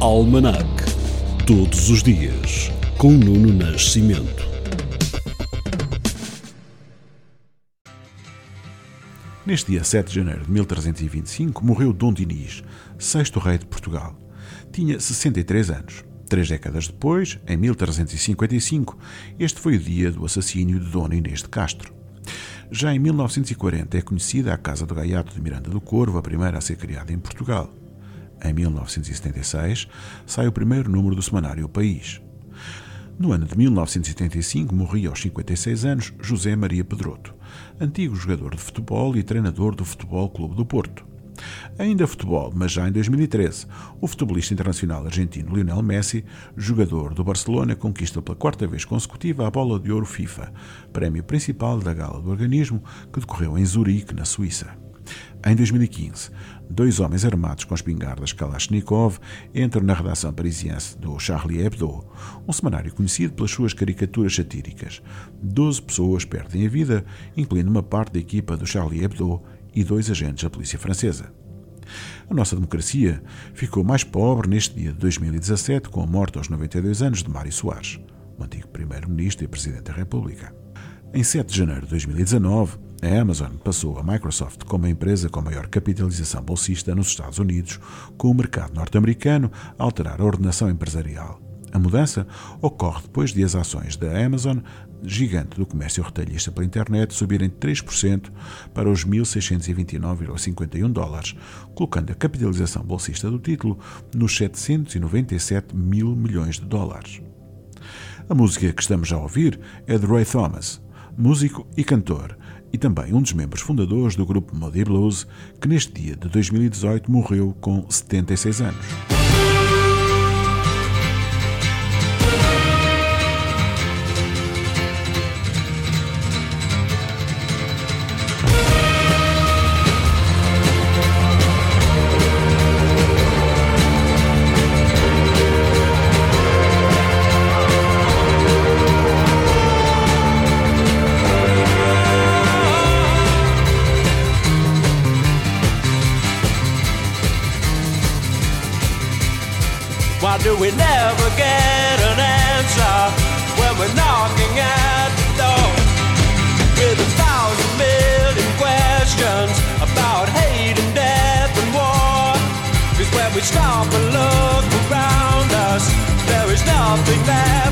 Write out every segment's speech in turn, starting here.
Almanac. Todos os dias, com Nuno Nascimento. Neste dia 7 de janeiro de 1325 morreu Dom Dinis, sexto rei de Portugal. Tinha 63 anos. Três décadas depois, em 1355, este foi o dia do assassínio de Dona Inês de Castro. Já em 1940 é conhecida a Casa do Gaiato de Miranda do Corvo, a primeira a ser criada em Portugal. Em 1976 sai o primeiro número do semanário O País. No ano de 1975 morria aos 56 anos José Maria Pedroto, antigo jogador de futebol e treinador do Futebol Clube do Porto. Ainda futebol, mas já em 2013, o futebolista internacional argentino Lionel Messi, jogador do Barcelona, conquista pela quarta vez consecutiva a Bola de Ouro FIFA, prémio principal da gala do organismo que decorreu em Zurique, na Suíça. Em 2015, dois homens armados com espingardas Kalashnikov entram na redação parisiense do Charlie Hebdo, um semanário conhecido pelas suas caricaturas satíricas. Doze pessoas perdem a vida, incluindo uma parte da equipa do Charlie Hebdo e dois agentes da polícia francesa. A nossa democracia ficou mais pobre neste dia de 2017 com a morte aos 92 anos de Mário Soares, o antigo primeiro-ministro e presidente da República. Em 7 de janeiro de 2019, a Amazon passou a Microsoft como a empresa com maior capitalização bolsista nos Estados Unidos, com o mercado norte-americano a alterar a ordenação empresarial. A mudança ocorre depois de as ações da Amazon, gigante do comércio retalhista pela internet, subirem 3% para os 1.629,51 dólares, colocando a capitalização bolsista do título nos 797 mil milhões de dólares. A música que estamos a ouvir é de Ray Thomas, músico e cantor, e também um dos membros fundadores do grupo Moody Blues, que neste dia de 2018 morreu com 76 anos. Why do we never get an answer when we're knocking at the door? With a thousand million questions about hate and death and war. Cause when we stop and look around us, there is nothing that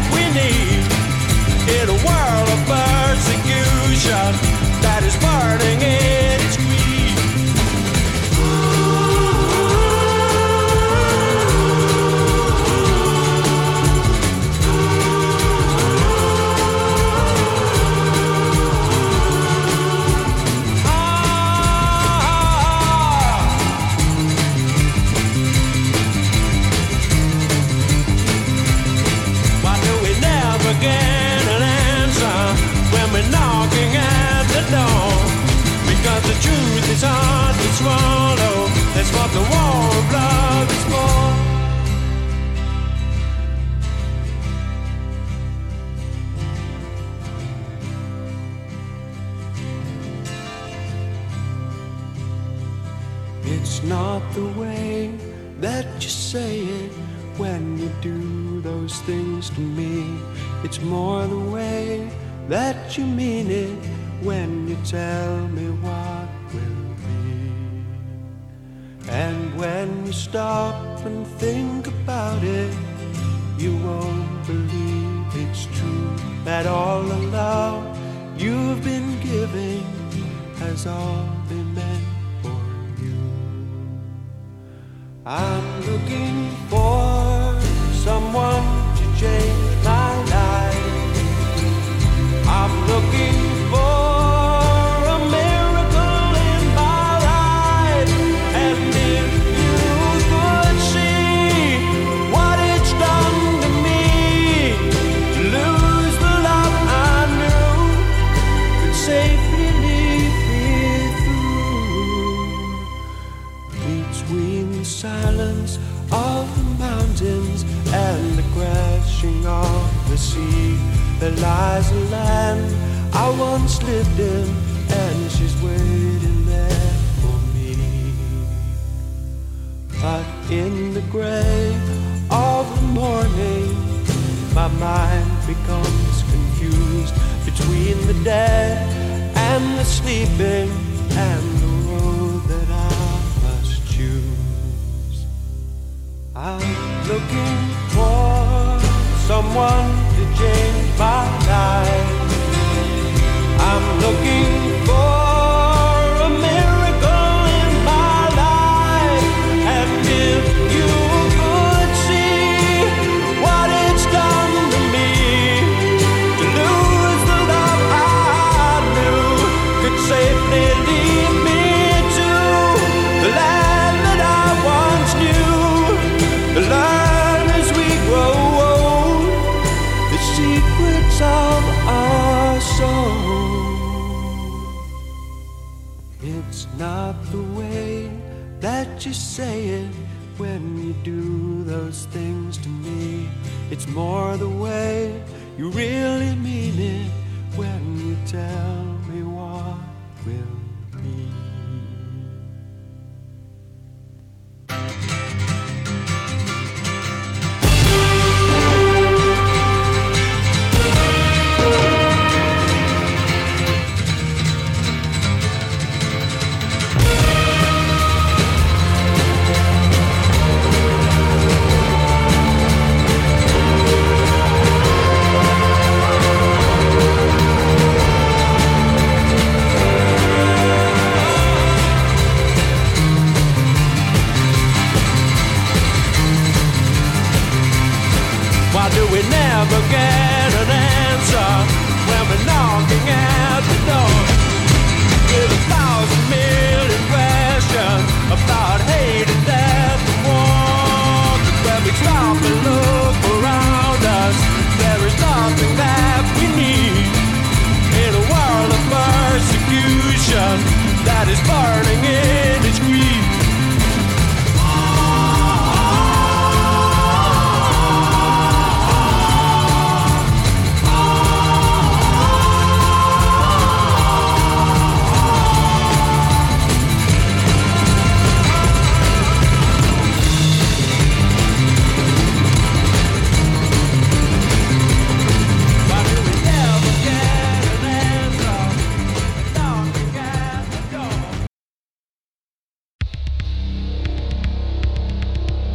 That's what the war of love is for. It's not the way that you say it when you do those things to me. It's more the way that you mean it when you tell me be. And when you stop and think about it, you won't believe it's true that all the love you've been giving has all been meant for you. I'm looking silence of the mountains and the crashing of the sea. There lies a land I once lived in, and she's waiting there for me. But in the gray of the morning, my mind becomes confused between the dead and the sleeping and It's not the way that you say it when you do those things to me. It's more the way you really mean it when you tell me what will. that is burning in its greed.